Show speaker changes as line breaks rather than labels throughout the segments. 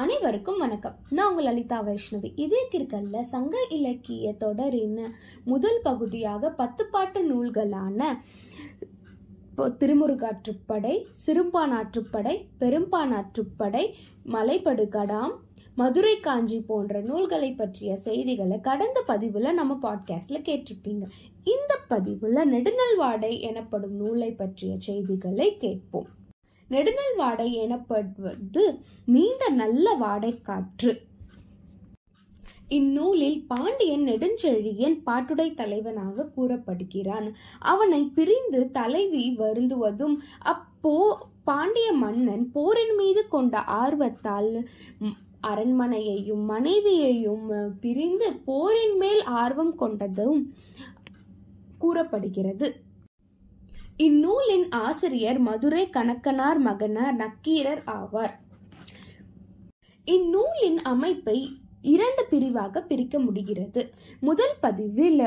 அனைவருக்கும் வணக்கம். நான் உங்கள் லலிதா வைஷ்ணவி. இதே கிற்கல்ல சங்க இலக்கிய தொடரின் முதல் பகுதியாக பத்து பாட்டு நூல்களான திருமுருகாற்றுப்படை சிறுபானாற்றுப்படை பெரும்பானாற்றுப்படை மலைப்படுகடாம் மதுரை காஞ்சி போன்ற நூல்களை பற்றிய செய்திகளை கடந்த பதிவில் நம்ம பாட்காஸ்டில் கேட்டிருப்பீங்க. இந்த பதிவில் நெடுநல்வாடை எனப்படும் நூலை பற்றிய செய்திகளை கேட்போம். நெடுநல் வாடை எனப்படுவது நீண்ட நல்ல வாடை காற்று இந்நூலில் பாண்டியன் நெடுஞ்செழியன் பாட்டுடை தலைவனாக கூறப்படுகிறான். அவனை பிரிந்து தலைவி வருந்துவதும் அப்போ பாண்டிய மன்னன் போரின் மீது கொண்ட ஆர்வத்தால் அரண்மனையையும் மனைவியையும் பிரிந்து போரின் மேல் ஆர்வம் கொண்டதும் கூறப்படுகிறது. இந்நூலின் ஆசிரியர் மதுரை கணக்கனார் மகனார் நக்கீரர் ஆவார். இந்நூலின் அமைப்பை இரண்டு பிரிவாக பிரிக்க முடிகிறது. முதல் பதிவில்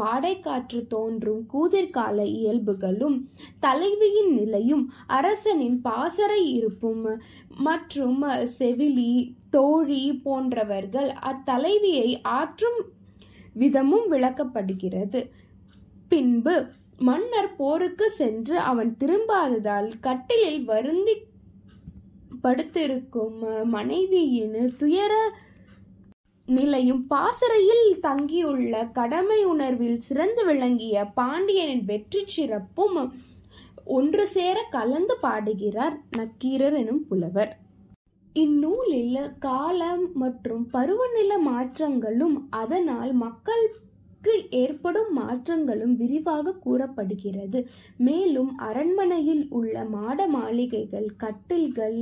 வாடைக்காற்று தோன்றும் கூதிர்கால இயல்புகளும் தலைவியின் நிலையும் அரசனின் பாசறை இருப்பும் மற்றும் செவிலி தோழி போன்றவர்கள் அத்தலைவியை ஆற்றும் விதமும் விளக்கப்படுகிறது. பின்பு மன்னர் போருக்கு சென்று அவன் திரும்பாததால் கட்டிலில் வருந்தி படுத்திருக்கும் மனைவியின் துயர நிலையும் பாசறையில் தங்கியுள்ள கடமை உணர்வில் சிறந்து விளங்கிய பாண்டியனின் வெற்றி சிறப்பும் ஒன்று சேர கலந்து பாடுகிறார் நக்கீரர் எனும் புலவர். இந்நூலில் காலம் மற்றும் பருவநில மாற்றங்களும் அதனால் மக்கள் மக்களுக்கு ஏற்படும் மாற்றங்களும் விரிவாக கூறப்படுகிறது. மேலும் அரண்மனையில் உள்ள மாட மாளிகைகள் கட்டில்கள்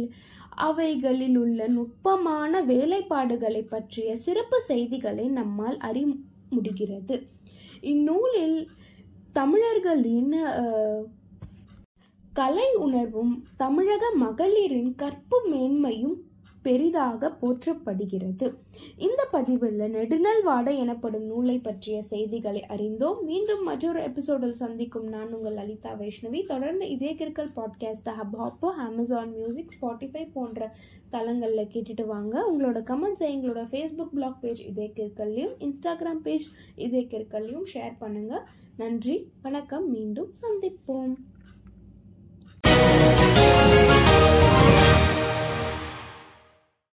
அவைகளில் உள்ள நுட்பமான வேலைப்பாடுகளை பற்றிய சிறப்பு செய்திகளை நம்மால் அறி முடிகிறது. இந்நூலில் தமிழர்களின் கலை உணர்வும் தமிழக மகளிரின் கற்பு மேன்மையும் பெரிதாக போற்றப்படுகிறது. இந்த பதிவில் நெடுநல் வாடை எனப்படும் நூலை பற்றிய செய்திகளை அறிந்தோம். மீண்டும் மற்றொரு எபிசோடில் சந்திக்கும். நான் உங்கள் லலிதா வைஷ்ணவி. தொடர்ந்து இதே கிற்கல் podcast Hubhopper Amazon music Spotify போன்ற தளங்களில் கேட்டுட்டு வாங்க. உங்களோட கமெண்ட்ஸை எங்களோட ஃபேஸ்புக் பிளாக் பேஜ் இதே கிற்கல்லையும் இன்ஸ்டாகிராம் பேஜ் இதே கிற்கல்லையும் ஷேர் பண்ணுங்கள் நன்றி. வணக்கம். மீண்டும் சந்திப்போம்.